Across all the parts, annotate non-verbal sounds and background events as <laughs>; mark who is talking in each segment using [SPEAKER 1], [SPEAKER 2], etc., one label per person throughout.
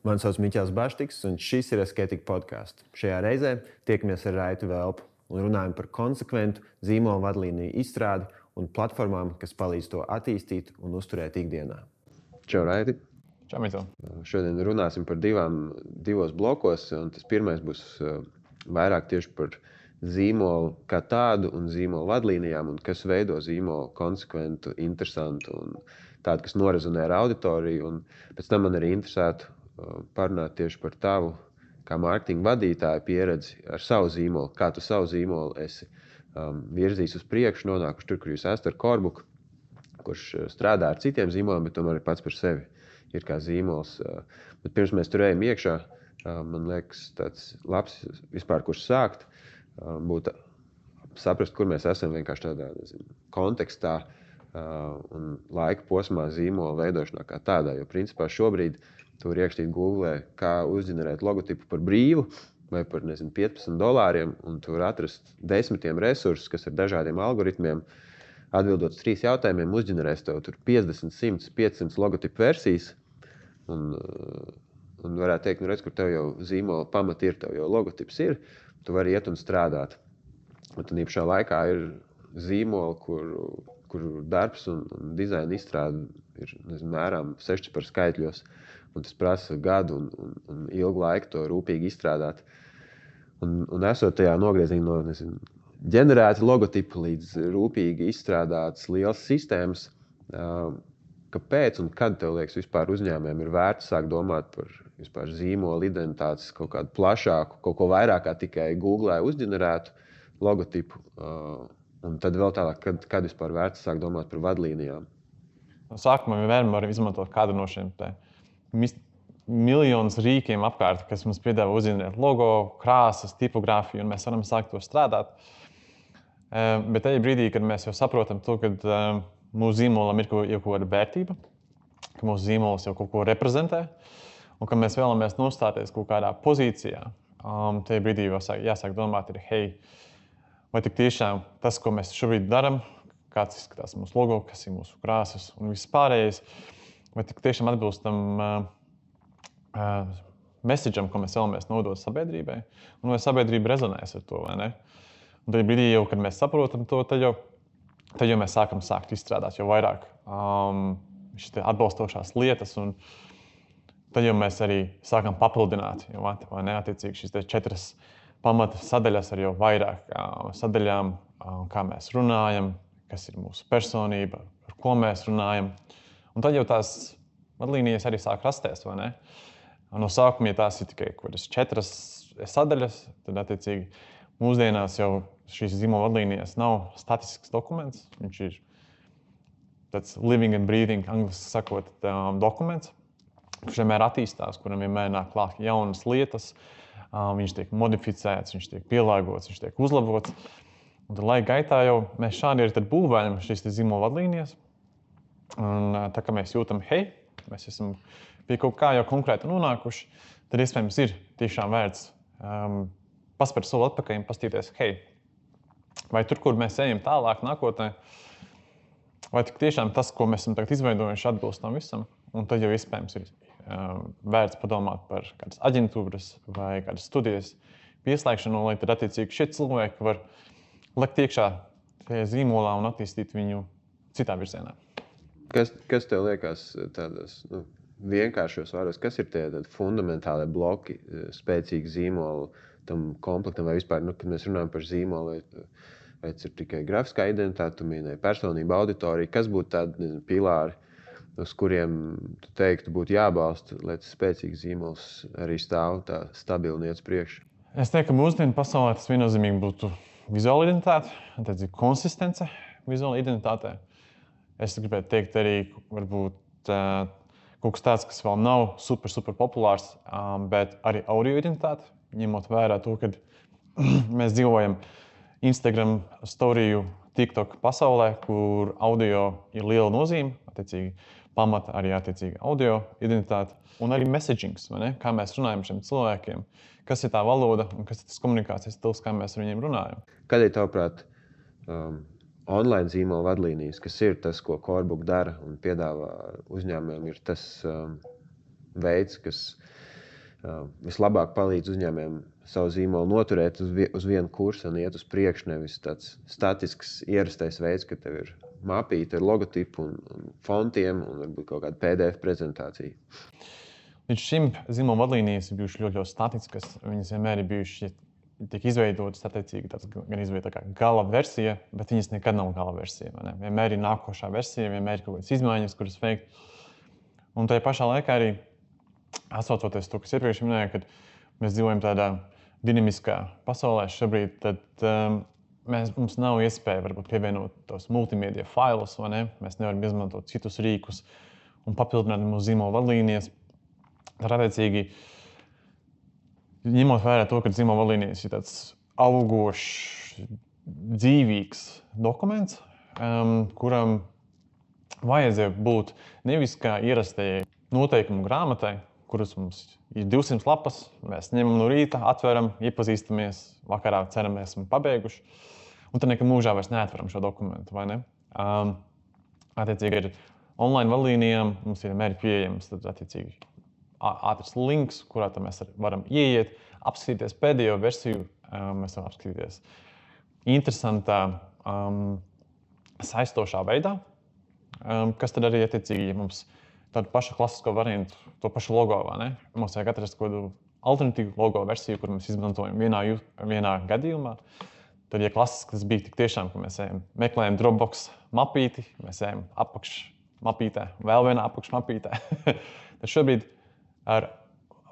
[SPEAKER 1] Mani sauc Miķels Baštiks, un šis ir Esketika podkāsts. Šajā reizē tiekamies ar Raitu Velpu un runājam par konsekventu zīmola vadlīniju izstrādi un platformām, kas palīdz to attīstīt un uzturēt ikdienā.
[SPEAKER 2] Čau, Raiti!
[SPEAKER 3] Čau, Mito!
[SPEAKER 2] Šodien runāsim par divām, divos blokos. Tas pirmais būs uh, vairāk tieši par zīmolu kā tādu un zīmolu vadlīnijām, un kas veido zīmolu konsekventu, interesantu un tādu, kas norezonē ar auditoriju. Un pēc tam man arī interesētu parunāt tieši par tavu, kā mārketinga vadītāja pieredzi ar savu zīmolu, kā tu savu zīmolu esi um, virzījis uz priekšu, nonākuši tur, kur jūs esat ar Korbuku, kurš uh, strādā ar citiem zīmoliem, bet tomēr pats par sevi ir kā zīmols. Uh, bet pirms mēs tur ejam iekšā, uh, man liekas, tāds labs vispār, kurš sākt, būtu saprast, kur mēs esam vienkārši tādā nezinu, kontekstā. Un laika posmā zīmola veidošanā kā tādā. Jo principā šobrīd uh, Tur iekšķīt Google, kā uzģenerēt logotipu par brīvu vai par nezinu, 15 dolāriem, un tur atrast desmitiem resursus, kas ar dažādiem algoritmiem, atbildot uz trīs jautājumiem, uzģenerēs tev 50, 100, 500 logotipu versijas. Un, uh, un varētu teikt, nu, redz, kur tev jau zīmola pamati ir, tev jau logotips ir, tu vari iet un strādāt. Un tad īpašā laikā ir zīmola, kur, kur darbs un, un dizaina izstrāde ir nezinu, mērām seši par skaitļos. Un tas prasa gadu un, un, un ilgu laiku to rūpīgi izstrādāt. Un, un esot tajā nogriezienā no nezinu, ģenerēta logotipa līdz rūpīgi izstrādātas lielas sistēmas, kāpēc un kad tev liekas, vispār uzņēmējiem ir vērts sākt domāt par vispār zīmola identitātes kaut kādu plašāku, kaut ko vairāk kā tikai Google uzģenerētu logotipu. Un tad vēl tālāk, kad, kad vispār vērts sākt domāt par vadlīnijām.
[SPEAKER 3] Sākumā vienmēr var izmantot kādu no šiem tādiem miljonus rīkiem apkārt, kas mums piedāvā uzzināt logo, krāsas, tipogrāfiju, un mēs varam sākt to strādāt. Ehm, bet tajā brīdī, kad mēs jau saprotam to, ka ehm, mūsu zīmolam ir kaut kāda vērtība, ka mūsu zīmols jau kaut ko reprezentē, un ka mēs vēlamies nostāties kaut kādā pozīcijā, um, tajā brīdī jau jāsāk domāt, ir, hei, vai tik tiešām tas, ko mēs šobrīd darām, kāds izskatās mūsu logo, kas ir mūsu krāsas un viss pārējais. Vai tik tiešām atbilstam uh, uh, messagam, ko mēs vēlamies nodot sabiedrībai, un vai sabiedrība rezonēs ar to vai ne. Un tad brīdī, jau, kad mēs saprotam to, tad jau, tad jau mēs sākam sākt izstrādāt jau vairāk um, šīs atbalstošās lietas. Un, tad jau mēs arī sākam papildināt, jau, ne, attiecīgi šīs četras pamata sadaļas ar jau vairāk uh, sadaļām, uh, kā mēs runājam, kas ir mūsu personība, par ko mēs runājam. Uh, Un tad jau tās vadlīnijas arī sāk rasties. No sākuma, ja tās ir tikai četras sadaļas, tad attiecīgi mūsdienās jau šīs zīmola vadlīnijas nav statisks dokuments. Viņš ir tāds living and breathing, angļuiski sakot, um, dokuments, kurš vienmēr attīstās, kuram vienmēr nāk klāt jaunas lietas. Um, viņš tiek modificēts, viņš tiek pielāgots, viņš tiek uzlabots. Un tad laika gaitā jau mēs šādi arī būvējam šīs zīmola vadlīnijas. Un, tā kā mēs jūtam, hei, mēs esam pie kaut kā jau konkrēti nonākuši, tad iespējams ir tiešām vērts um, paspērt soli atpakaļ un paskatīties, hei, vai tur, kur mēs ejam tālāk, nākotnē, vai tiešām tas, ko mēs esam izveidojuši, atbilst tam visam. Un tad jau iespējams ir um, vērts padomāt par kādas aģentūras vai kādas studijas pieslēgšanu, lai tad attiecīgi šie cilvēki var likt iekšā tajā zīmolā un attīstīt viņu citā virzienā.
[SPEAKER 2] Kas, kas tev liekas tādos nu, vienkāršos vārdos, kas ir tie fundamentālie bloki, eh, spēcīgi zīmoli tam komplektam, vai vispār, nu, kad mēs runājam par zīmolu, vai, vai tas ir tikai grafiskā identitāte, minēja personība, auditorija, kas būtu tādi nezinu, pilāri, uz kuriem tu teiktu, būtu jābalsta, lai tas spēcīgs zīmols arī stāv tā stabili un iet uz priekšu.
[SPEAKER 3] Es teiktu, ka mūsdienu pasaulē tas viennozīmīgi būtu vizuāla identitāte, tad ir konsistence vizuālā identitātē. Es gribētu teikt, arī varbūt, kaut kas tāds, kas vēl nav super, super populārs, bet arī audio identitāte, ņemot vērā to, ka <clears throat> mēs dzīvojam Instagram storiju, TikTok pasaulē, kur audio ir liela nozīme. Attiecīgi, pamata arī attiecīgi audio identitāte un arī messaging, kā mēs runājam šiem cilvēkiem, kas ir tā valoda un kas ir tas komunikācijas stils, kā mēs ar viņiem runājam.
[SPEAKER 2] Kādēļ, tavuprāt, um, online zīmola vadlīnijas, kas ir tas, ko Corbuk dara un piedāvā uzņēmumiem, ir tas um, veids, kas vislabāk palīdz uzņēmējiem savu zīmolu noturēt uz, vi, uz vienu kursu un iet uz priekšu. Nevis tāds statisks, ierastais veids, ka tev ir mapīte ar logotipu un, un fontiem un varbūt kaut kāda PDF prezentācija.
[SPEAKER 3] Līdz šim zīmola vadlīnijas ir bijušas ļoti, ļoti statiskas. Viņas vienmēr ir bijušas tiek izveidotas attiecīgi tāds gan izveidota kā gala versija, bet viņas nekad nav gala versija. Vienmēr ir nākošā versija, vienmēr ir kaut kādas izmaiņas, kuras veikt. Un tajā pašā laikā arī atsaucoties to, kas iepriekš minēja, kad mēs dzīvojam tādā dinamiskā pasaulē šobrīd, tad um, mēs, mums nav iespēja varbūt, pievienot tos multimediju failus, vai ne? Mēs nevaram izmantot citus rīkus un papildināt mūsu zīmola vadlīnijas. Tad, attiecīgi, uh, ņemot vērā to, ka zīmola vadlīnijas ir tāds augošs, dzīvīgs dokuments, um, kuram vajadzēja būt nevis kā ierastajai noteikumu grāmatai, kuras mums ir 200 lapas. Mēs ņemam no rīta, atveram, iepazīstamies, vakarā ceram, mēs esam pabeiguši. Un tad nekad mūžā vairs neatveram šo dokumentu. Um, attiecīgi, ar online vadlīnijām mums ir vienmēr pieejams tad, attiecīgi, ātrs links, kurā mēs varam ieiet, apskatīties pēdējo versiju. Mēs varam apskatīties interesantā, um, saistošā veidā, um, kas tad arī attiecīgi, mums tādu pašu klasisko variantu, to pašu logo? Mums vajag atrast kaut kādu alternatīvu logo versiju, kur mēs izmantojam vienā, vienā gadījumā. Tad, ja klasiski tas bija tik tiešām, ka mēs ejam, meklējam Dropbox mapīti, mēs ejam apakšmapītē, vēl vienā apakšmapītē, <laughs> tad šobrīd ar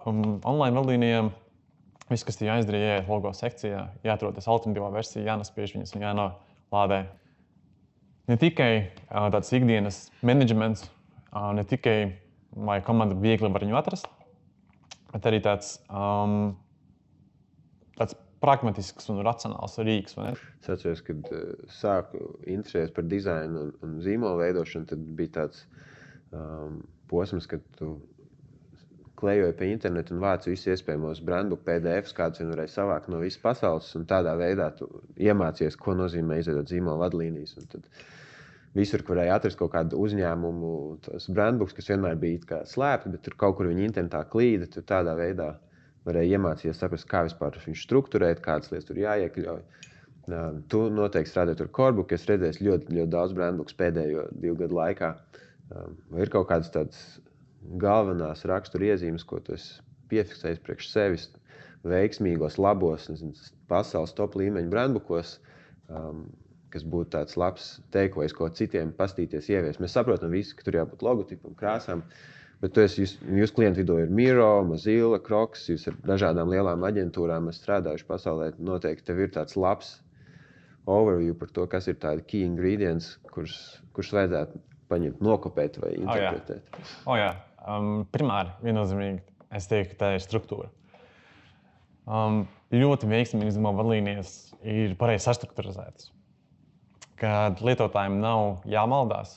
[SPEAKER 3] um, online vadlīnijām. Viss, kas ir jāizdara, ir jāiet logo sekcijā, jāatrod tas alternatīvā versija, jānospiež viņas un jānolādē. Ne tikai uh, tāds ikdienas menedžments, uh, ne tikai lai komanda viegli var viņu atrast, bet arī tāds, um, tāds pragmatisks un racionāls rīks.
[SPEAKER 2] Es atceros, kad sāku interesēties par dizainu un, un zīmolu veidošanu, tad bija tāds um, posms, kad tu klejoju pie interneta un vācu visus iespējamos brandu PDFs, kādus vien varēja savākt no visas pasaules. Tādā veidā tu iemācies, ko nozīmē izveidot zīmola vadlīnijas. Visur, kur varēja atrast kaut kādu uzņēmumu, tas brandbuks, kas vienmēr bija slēpts, bet tur kaut kur viņa internetā klīda, tu tādā veidā varēja iemācīties, saprast, kā vispār viņš struktūrēt, kādas lietas tur jāiekļauj. Tu noteikti strādāji ar Corbuku, es redzēju ļoti, ļoti daudz brandbuks pēdējo divu gadu laikā. Vai ir kaut kādas tādas galvenās raksturiezīmes, ko tu piefiksēji priekš sevis, veiksmīgos, labos, pasaules top līmeņa brandbukos, um, kas būtu tāds labs teikojs, ko citiem pastīties, ieviest. Mēs saprotam, visi, ka tur jābūt logotipam, krāsām. Bet esi, jūs, jūs klientu vidū ir Miro, Mozilla, Crocs, jūs ar dažādām lielām aģentūrām strādājuši pasaulē. Noteikti tev ir tāds labs overview par to, kas ir tādi key ingredients, kurus, kurus vajadzētu paņemt, nokopēt vai interpretēt.
[SPEAKER 3] Oh, jā. Oh, jā. Um, primāri, viennozīmīgi, es teiktu, tā ir struktūra. Um, ļoti veiksmīgi izmantot vadlīnijas, ir pareizi sastruktūrizētas. Kad lietotājiem nav jāmaldās,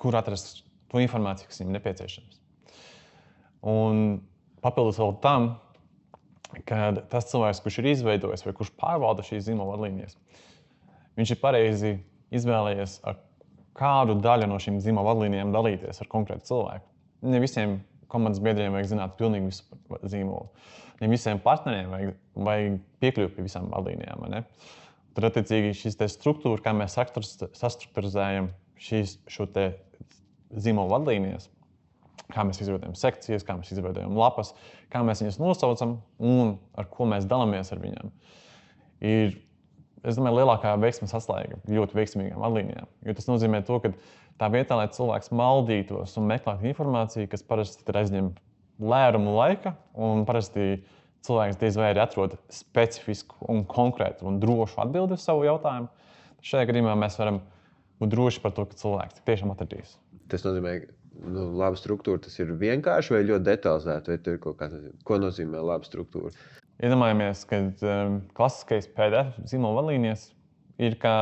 [SPEAKER 3] kur atrast to informāciju, kas viņam nepieciešams. Un papildus vēl tam, ka tas cilvēks, kurš ir izveidojis vai kurš pārvalda šīs zīmola vadlīnijas, viņš ir pareizi izvēlējies, ar kādu daļu no šīm zīmola vadlīnijām dalīties ar konkrētu cilvēku ne visiem komandas biedriem vajag zināt pilnīgi visu zīmolu. Ne visiem partneriem vajag, vajag piekļūt pie visām vadlīnijām. Tad, attiecīgi, šīs struktūras, kā mēs sastruktūrizējam šīs zīmola vadlīnijas, kā mēs izveidojam sekcijas, kā mēs izveidojam lapas, kā mēs viņas nosaucam un ar ko mēs dalāmies ar viņiem. Ir, es domāju, lielākā veiksmes atslēga ļoti veiksmīgām vadlīnijām. Jo tas nozīmē to, ka Tā vietā, lai cilvēks maldītos un meklētu informāciju, kas parasti aizņem lērumu laika, un parasti cilvēks diez vai arī atrod specifisku, un konkrētu un drošu atbildi uz savu jautājumu, tad šajā gadījumā mēs varam būt droši par to, ka cilvēks tiešām atradīs.
[SPEAKER 2] Tas nozīmē, ka nu, laba struktūra tas ir vienkārši vai ļoti detalizēta, vai tur ir kaut kāda, ko nozīmē laba struktūra.
[SPEAKER 3] Iedomājamies, ka um, klasiskais PDF zīmola vadlīnijas ir kā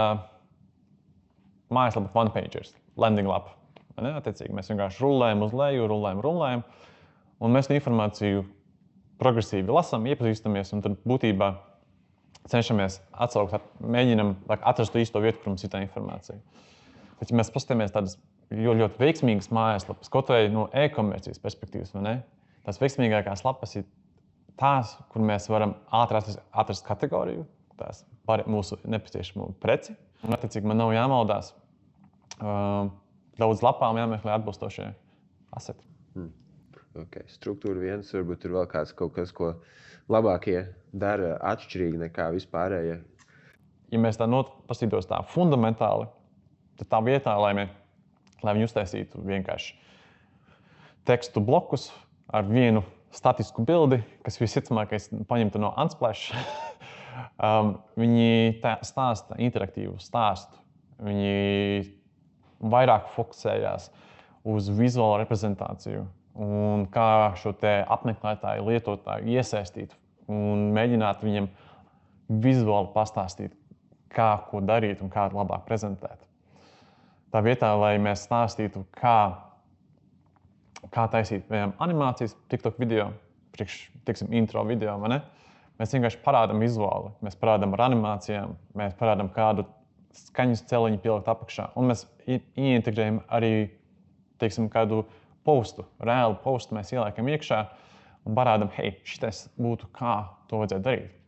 [SPEAKER 3] mājaslapa one pages landing lapa. Attiecīgi, mēs vienkārši rullējam uz leju, rullējam, rullējam, un mēs informāciju progresīvi lasām, iepazīstamies, un tad būtībā cenšamies atsaukt, mēģinam atrast to īsto vietu, kur mums ir tā informācija. Bet, ja mēs paskatāmies tādas ļoti, ļoti veiksmīgas mājaslapas, kaut vai no e-komercijas perspektīvas, tās veiksmīgākās lapas ir tās, kur mēs varam atrast, atrast kategoriju, tās par mūsu nepieciešamo preci. Un, attiecīgi, man nav jāmaldās. Daudz lapām jāmeklē atbilstošie aseti. Hmm.
[SPEAKER 2] Okay. Struktūra viens, varbūt ir vēl kāds kas, ko labākie dara atšķirīgi nekā vispārējie.
[SPEAKER 3] Ja mēs tā paskatītos tā fundamentāli, tad tā vietā, lai, mē, lai viņi uztaisītu vienkārši tekstu blokus ar vienu statisku bildi, kas visticamākais paņemta no Unsplash, <laughs> um, viņi stāsta interaktīvu stāstu. Viņi vairāk fokusējās uz vizuālo reprezentāciju un kā šo apmeklētāju, lietotāju iesaistīt un mēģināt viņam vizuāli pastāstīt, kā ko darīt un kā labāk prezentēt. Tā vietā, lai mēs stāstītu, kā, kā taisīt piemēram, animācijas, TikTok video, priekš, tiksim, intro video, mēs vienkārši parādām vizuāli. Mēs parādām ar animācijām, mēs parādām kādu skaņas celiņu pielikt apakšā. Un mēs ieintegrējam arī teiksim, kādu postu, reālu postu mēs ieliekam iekšā un parādām, hei, šis būtu kā to vajadzētu darīt.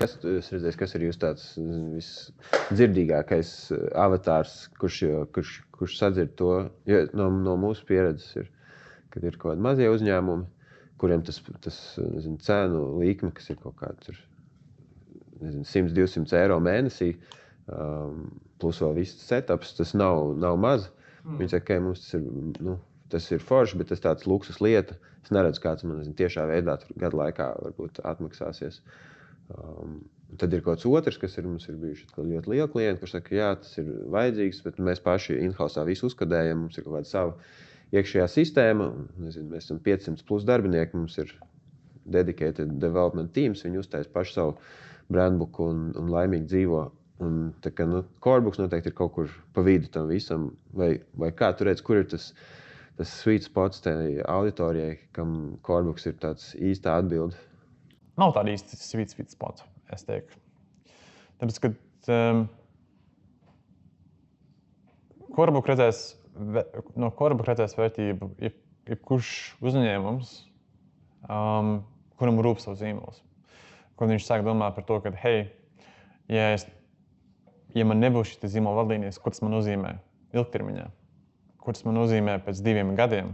[SPEAKER 2] Kas, redzēju, kas ir jūsu tāds visdzirdīgākais eh, avatārs, kurš, kurš, kurš sadzird to jo, no, no mūsu pieredzes? Ir, kad ir kaut kādi mazie uzņēmumi, kuriem tas, tas nezinu, cenu līkme, kas ir kaut kāds 100-200 eiro mēnesī, um, plus vēl viss setups, tas nav, nav maz. Mm. Viņi saka, ka mums tas ir. Nu, tas ir forši, bet tas ir tāds luksus lieta. Es neredzu, kāds man nezinu, tiešā veidā gadu laikā varbūt atmaksāsies. Um, tad ir kaut kas otrs, kas ir mums ir bijuši ļoti lieli klienti, kurš saka, jā, tas ir vajadzīgs, bet mēs paši in-house visu uzkadējam. Mums ir kaut kāda sava iekšējā sistēma. Nezinu, mēs esam 500 plus darbinieki, mums ir dedicated development teams. Viņi uztais pašu savu brandbuku un, un laimīgi dzīvo. Un, tā kā nu, Corbooks noteikti ir kaut kur pa vidu tam visam, vai, vai kā tur redz, kur ir tas tas sweet spots tai auditorijai, kam Corbooks ir tāds īsta atbilde?
[SPEAKER 3] Nav tāda īsta sweet, sweet spots, es teiktu. Tāpēc, kad um, Corbooks redzēs, no Corbooks redzēs vērtību, jebkurš uzņēmums, um, kuram rūp savs zīmols. Kad viņš sāk domāt par to, ka, hei, ja, es, ja man nebūs šī zīmola vadlīnijas, ko tas man nozīmē ilgtermiņā? ko tas man nozīmē pēc diviem gadiem,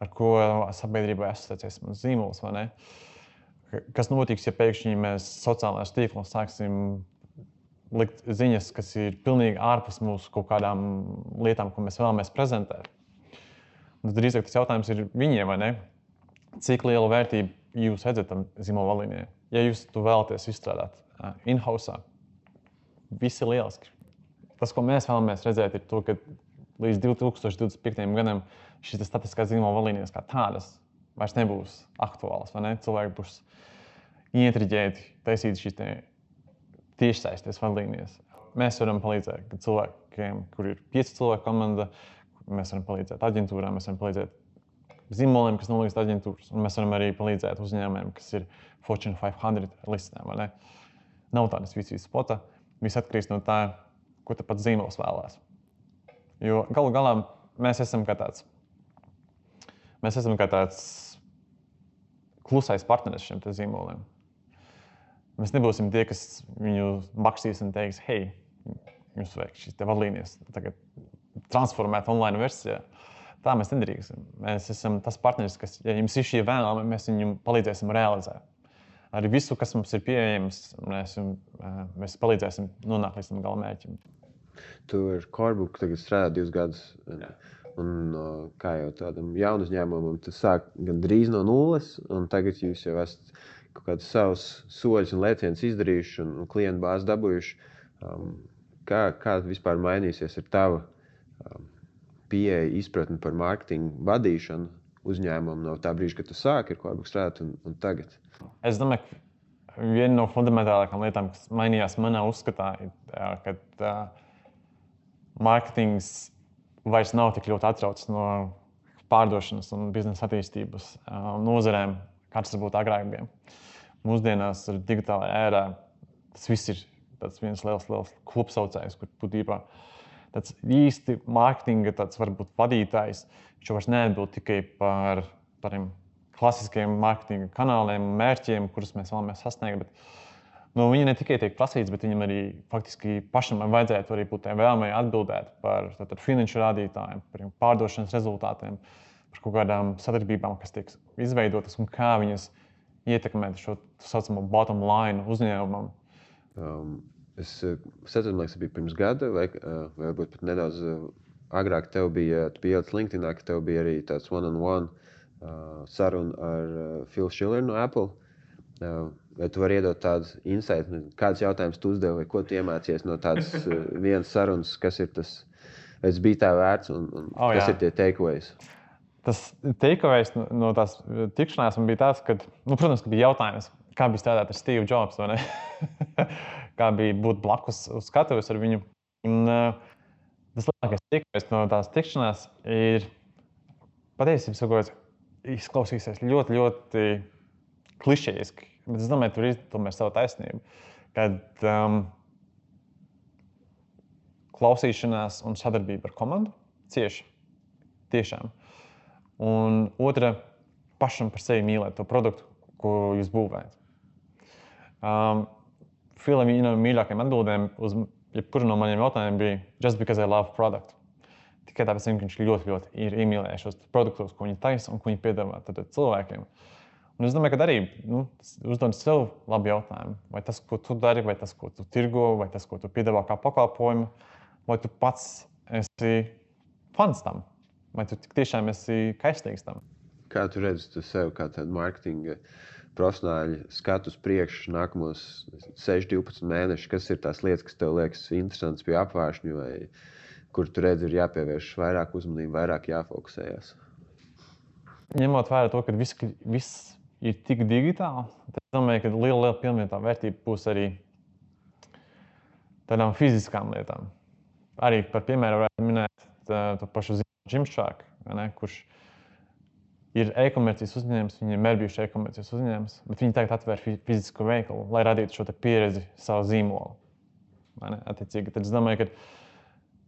[SPEAKER 3] ar ko sabiedrībai asociēsies mans zīmols. Kas notiks, ja pēkšņi mēs sociālajās tīklos sāksim likt ziņas, kas ir pilnīgi ārpus mūsu kaut kādām lietām, ko mēs vēlamies prezentēt? Un drīzāk tas jautājums ir viņiem, vai ne? Cik lielu vērtību jūs redzat tam zīmola līnijai? Ja jūs to vēlaties izstrādāt in-house, viss ir lieliski. Tas, ko mēs vēlamies redzēt, ir to, ka līdz 2025. gadam šīs statistiskās zīmola vadlīnijas kā tādas vairs nebūs aktuālas. Ne? Cilvēki būs ietriģēti, taisīt šīs tiešsaistes vadlīnijas. Mēs varam palīdzēt cilvēkiem, kur ir pieci cilvēku komanda, mēs varam palīdzēt aģentūrām, mēs varam palīdzēt zīmoliem, kas nolīdz aģentūras, un mēs varam arī palīdzēt uzņēmējiem, kas ir Fortune 500 listē. Nav tādas visas spota. Viss atkarīgs no tā, ko pats zīmols vēlās. Jo galu galā mēs esam kā tāds, mēs esam kā tāds klusais partneris šiem zīmoliem. Mēs nebūsim tie, kas viņu bakstīs un teiks, hei, jums vajag šīs vadlīnijas transformēt online versijā. Tā mēs nedrīkstam. Mēs esam tas partneris, kas, ja jums ir šie vēlami, mēs viņam palīdzēsim realizēt. Arī visu, kas mums ir pieejams, mēs, mēs palīdzēsim nonākt līdz tam galamērķim.
[SPEAKER 2] Tu ar Korbuku tagad strādā divus gadus. Jā. Un, kā jau tādam jaunu uzņēmumam, tas sāk gandrīz no nulles, un tagad jūs jau esat kaut kādus savus soļus un lēcienus izdarījuši un, un klientu bāzi dabūjuši. Um, kā, kā vispār mainīsies ar tavu um, pieeja, izpratni par mārketingu vadīšanu uzņēmumu no tā brīža, kad tu sāki ar Korbuku strādāt un, un tagad?
[SPEAKER 3] Es domāju, ka viena no fundamentālākajām lietām, kas mainījās manā uzskatā, ir, ka uh, mārketings vairs nav tik ļoti atrauts no pārdošanas un biznesa attīstības nozarēm, kā tas būtu agrāk. Bija. Mūsdienās, ar digitālajā ērā, tas viss ir viens liels, liels klubsaucējs, kur būtībā tāds īsti mārketinga tāds varbūt vadītājs. Viņš vairs neatbild tikai par tādiem klasiskiem mārketinga kanāliem, mērķiem, kurus mēs vēlamies sasniegt. Bet, nu, viņi ne tikai tiek prasīts, bet viņam arī faktiski pašam vajadzētu arī būt vēlmei atbildēt par tātad, finanšu rādītājiem, par pārdošanas rezultātiem, par kaut kādām sadarbībām, kas tiek izveidotas un kā viņas ietekmē šo tā saucamo bottom line uzņēmumam.
[SPEAKER 2] Um, es saprotu, ka tas bija pirms gada, vai, uh, vai varbūt pat nedaudz uh, agrāk. Tev bija, ielicis LinkedIn, ka tev bija arī tāds one-on-one. -on -one uh, sarunu ar Phil Schiller no Apple. Vai tu vari iedot tādu insight, kāds jautājums tu uzdevi, vai ko tu iemācījies no tādas <laughs> vienas sarunas, kas ir tas, tas bija tā vērts un, un oh, kas jā. ir tie takeaways?
[SPEAKER 3] Tas takeaways no, tās tikšanās bija tas, ka, nu, protams, ka bija jautājums, kā bija strādāt ar Steve Jobs, <laughs> kā bija būt blakus uz skatuves ar viņu. Un, uh, tas lielākais takeaways no tās tikšanās ir patiesībā izklausīsies ļoti, ļoti klišejiski. Bet es domāju, tur ir tomēr sava taisnība. Kad um, klausīšanās un sadarbība ar komandu cieši. Tiešām. Un otra, pašam par sevi mīlēt to produktu, ko jūs būvējat. Um, Filam viena no mīļākajām atbildēm uz jebkuru no maniem jautājumiem bija Just because I love product. Tikai tāpēc, ka viņš ļoti, ļoti ir iemīlējis šos produktus, ko viņi taisa un ko viņi piedāvā cilvēkiem. Un es domāju, ka arī nu, uzdod sev labu jautājumu, vai tas, ko tu dari, vai tas, ko tu tirgo, vai tas, ko tu piedāvā kā pakalpojumu, vai tu pats esi fans tam, vai tu tiešām esi kaistīgs tam.
[SPEAKER 2] Kā tu redzi tu sev kā tādu mārketinga profesionāļu skatu uz priekšu, nākamos 6, 12 mēnešus, kas ir tās lietas, kas tev liekas interesantas pie apgājuma, vai kur tu redzi, ir jāpievērš vairāk uzmanību, vairāk jāfokusējas.
[SPEAKER 3] Ņemot vērā to, ka viss, viss ir tik digitāli, tad es domāju, ka liela, liela pilnīgā vērtība būs arī tādām fiziskām lietām. Arī par piemēru varētu minēt to pašu Zimšāku, kurš ir e-komercijas uzņēmums, viņiem ir bijuši e-komercijas uzņēmums, bet viņi tagad atver fizisku veikalu, lai radītu šo pieredzi savu zīmolu. Attiecīgi, tad es domāju, ka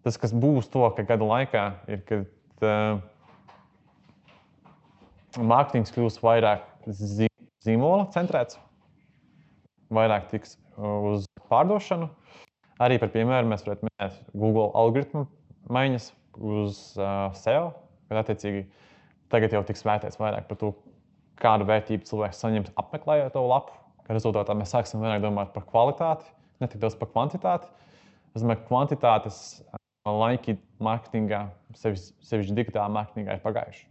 [SPEAKER 3] tas, kas būs to, ka gada laikā ir, kad uh, mārketings kļūs vairāk zīmola centrēts, vairāk tiks uz pārdošanu. Arī par piemēru mēs varētu minēt Google algoritmu maiņas uz uh, SEO, kad attiecīgi tagad jau tiks vērtēts vairāk par to, kādu vērtību cilvēks saņems apmeklējot to lapu. Rezultātā mēs sāksim vairāk domāt par kvalitāti, ne tik daudz par kvantitāti. Es domāju, ka kvantitātes laiki mārketingā, sevišķi digitālā mārketingā, ir pagājuši.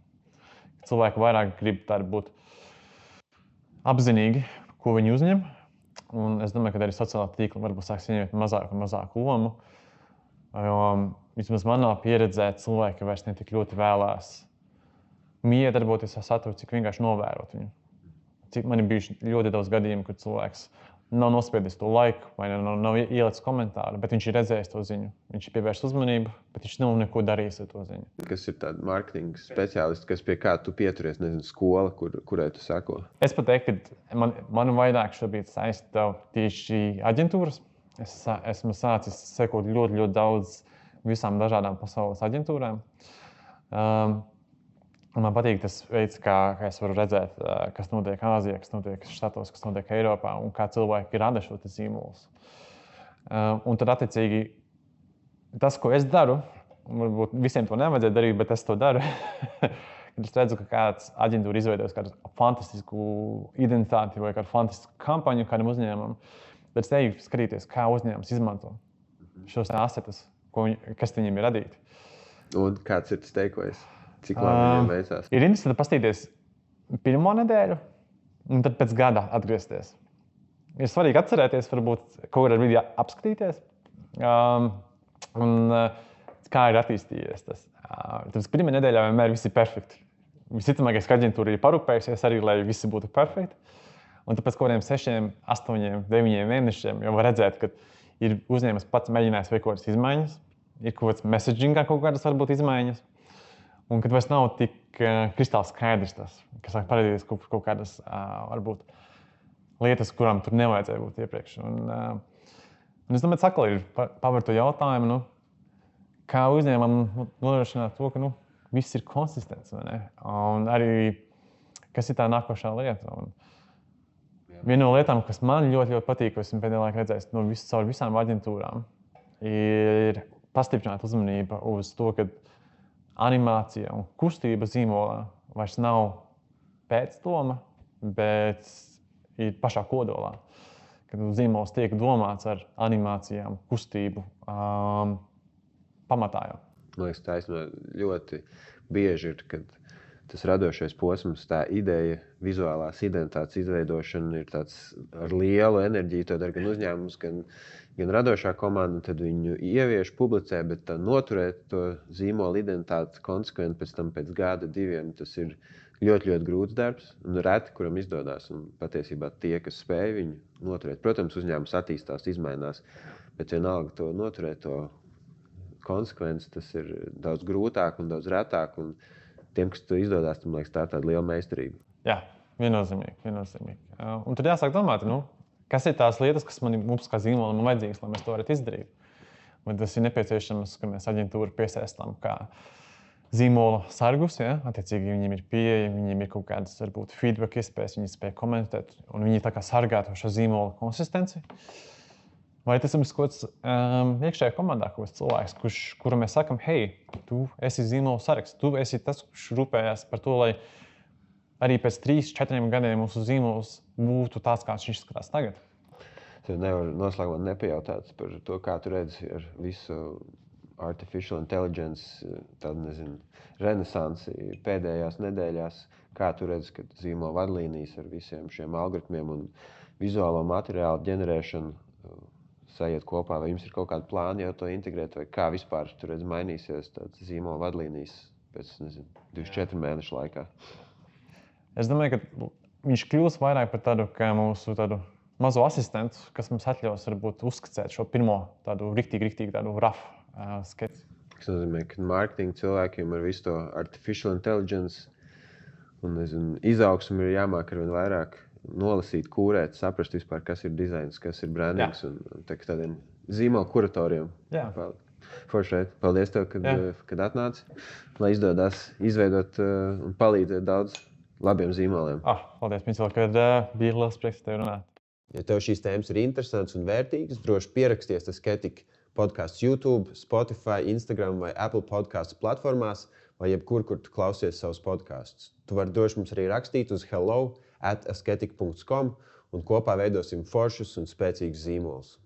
[SPEAKER 3] Cilvēki vairāk grib būt apzinīgi, ko viņi uzņem. Un es domāju, ka arī sociālā tīkla varbūt sāks ieņemt mazāku un mazāku lomu. Jo vismaz manā pieredzē cilvēki vairs ne tik ļoti vēlās miedarboties ar saturu, cik vienkārši novērot viņu. Cik man ir bijuši ļoti daudz gadījumu, kad cilvēks nav nospiedis to laiku, vai nav, nav ielicis komentāru, bet viņš ir redzējis to ziņu. Viņš ir pievērsis uzmanību, bet viņš nav neko darījis ar to ziņu.
[SPEAKER 2] Kas ir tāds mārketinga speciālists, kas pie kā tu pieturies, nezinu, skola, kur, kurai tu sako?
[SPEAKER 3] Es pat teiktu, ka man, man vairāk šobrīd saista tieši aģentūras. Es esmu sācis sekot ļoti, ļoti daudz visām dažādām pasaules aģentūrām. Um, man patīk tas veids, kā, kā es varu redzēt, kas notiek Āzijā, kas notiek Štatos, kas notiek Eiropā un kā cilvēki rada šo zīmolu. Un tad, attiecīgi, tas, ko es daru, varbūt visiem to nevajadzētu darīt, bet es to daru. <laughs> Kad es redzu, ka kāds aģentūra izveidojas kādu fantastisku identitāti vai kādu fantastisku kampaņu kādam uzņēmumam, tad es eju skatīties, kā uzņēmums izmanto šos asetus, kas viņiem ir radīti.
[SPEAKER 2] Un kāds ir tas teikums? Cik labi viņam veicās?
[SPEAKER 3] Ir interesanti paskatīties pirmo nedēļu, un tad pēc gada atgriezties. Ir svarīgi atcerēties, varbūt kaut kādā brīdī apskatīties, um, un, uh, kā ir attīstījies tas. Uh, Tāpēc pirmā nedēļā vienmēr viss ir perfekti. Visticamākais, ka aģentūra ir parūpējusies arī, lai visi būtu perfekti. Un tāpēc kaut kādiem sešiem, astoņiem, deviņiem mēnešiem jau var redzēt, ka ir uzņēmums pats mēģinājis veikt kaut kādas izmaiņas, ir kaut kādas messagingā kaut kādas varbūt izmaiņas. Un kad vairs nav tik uh, kristāli skaidrs tas, kas sāk parādīties kaut, kaut kādas uh, varbūt lietas, kurām tur nevajadzēja būt iepriekš. Un, uh, un es domāju, ka ir pavērt to jautājumu, nu, kā uzņēmumam nodrošināt to, ka nu, viss ir konsistents. Un arī kas ir tā nākošā lieta. Un viena no lietām, kas man ļoti, ļoti patīk, ko esmu pēdējā laikā redzējis no vis, caur visām aģentūrām, ir pastiprināt uzmanību uz to, ka animācija un kustība zīmolā vairs nav pēcdoma, bet ir pašā kodolā. Kad zīmols tiek domāts ar animācijām, kustību um, pamatā. Jau.
[SPEAKER 2] Man liekas, taisnība ļoti bieži ir, kad tas radošais posms, tā ideja, vizuālās identitātes izveidošana ir ar lielu enerģiju. To dara gan uzņēmums, gan, gan radošā komanda. Tad viņu ievieš, publicē, bet noturēt to zīmola identitāti konsekventi pēc tam, pēc gada, diviem, tas ir ļoti, ļoti grūts darbs. Un reti, kuram izdodas. Un patiesībā tie, kas spēj viņu noturēt, protams, uzņēmums attīstās, izmainās. Bet vienalga to noturēt, to konsekvenci, tas ir daudz grūtāk un daudz retāk. Un, tiem, kas to izdodas, tam liekas, tā ir tāda liela meistarība.
[SPEAKER 3] Jā, viennozīmīgi. viennozīmīgi. Un tad jāsāk domāt, nu, kas ir tās lietas, kas man, mums kā zīmolam ir vajadzīgas, lai mēs to varētu izdarīt. Vai tas ir nepieciešams, ka mēs aģentūru piesaistām kā zīmola sargus. Ja? Attiecīgi viņiem ir pieeja, viņiem ir kaut kādas varbūt feedback iespējas, viņi spēj komentēt, un viņi tā kā sargā šo zīmola konsistenci. Vai tas ir kaut kāds um, iekšējā komandā, kaut kāds cilvēks, kurš, kuram mēs sakām, hei, tu esi zīmola saraksts, tu esi tas, kurš rūpējas par to, lai arī pēc trīs, četriem gadiem mūsu zīmols būtu tāds, kāds viņš izskatās tagad.
[SPEAKER 2] Es nevaru noslēgumā nepajautāt par to, kā tu redzi ar visu artificial intelligence, tādu nezinu, renesansi pēdējās nedēļās. Kā tu redzi, ka zīmola vadlīnijas ar visiem šiem algoritmiem un vizuālo materiālu ģenerēšanu sajiet kopā, vai jums ir kaut kāda plāna jau to integrēt, vai kā vispār tur redz, mainīsies tāds zīmola vadlīnijas pēc nezinu, 24 mēnešu laikā?
[SPEAKER 3] Es domāju, ka viņš kļūs vairāk par tādu mūsu tādu mazo asistentu, kas mums atļaus varbūt uzskatīt šo pirmo tādu rīktīgi, rīktīgi tādu rafu uh, skeci.
[SPEAKER 2] Tas nozīmē, ka mārketinga cilvēkiem ar visu to artificial intelligence un nezinu, izaugsmu ir jāmāk ar vien vairāk nolasīt, kūrēt, saprast, vispār, kas ir dizains, kas ir brandings un, un tā, tādiem zīmola kuratoriem. Foršēt. Paldies, tev, kad, Jā. Eh, kad atnāci. Lai izdodas izveidot uh, un palīdzēt daudz labiem zīmoliem.
[SPEAKER 3] Ah, paldies, Mīsel, kad uh, bija liels prieks tev runāt.
[SPEAKER 1] Ja tev šīs tēmas ir interesantas un vērtīgas, droši pieraksties tas Ketika podkāsts YouTube, Spotify, Instagram vai Apple podkāstu platformās, vai jebkur, kur tu klausies savus podkāstus. Tu vari droši mums arī rakstīt uz hello! at asketic.com un kopā veidosim foršus un spēcīgus zīmolus.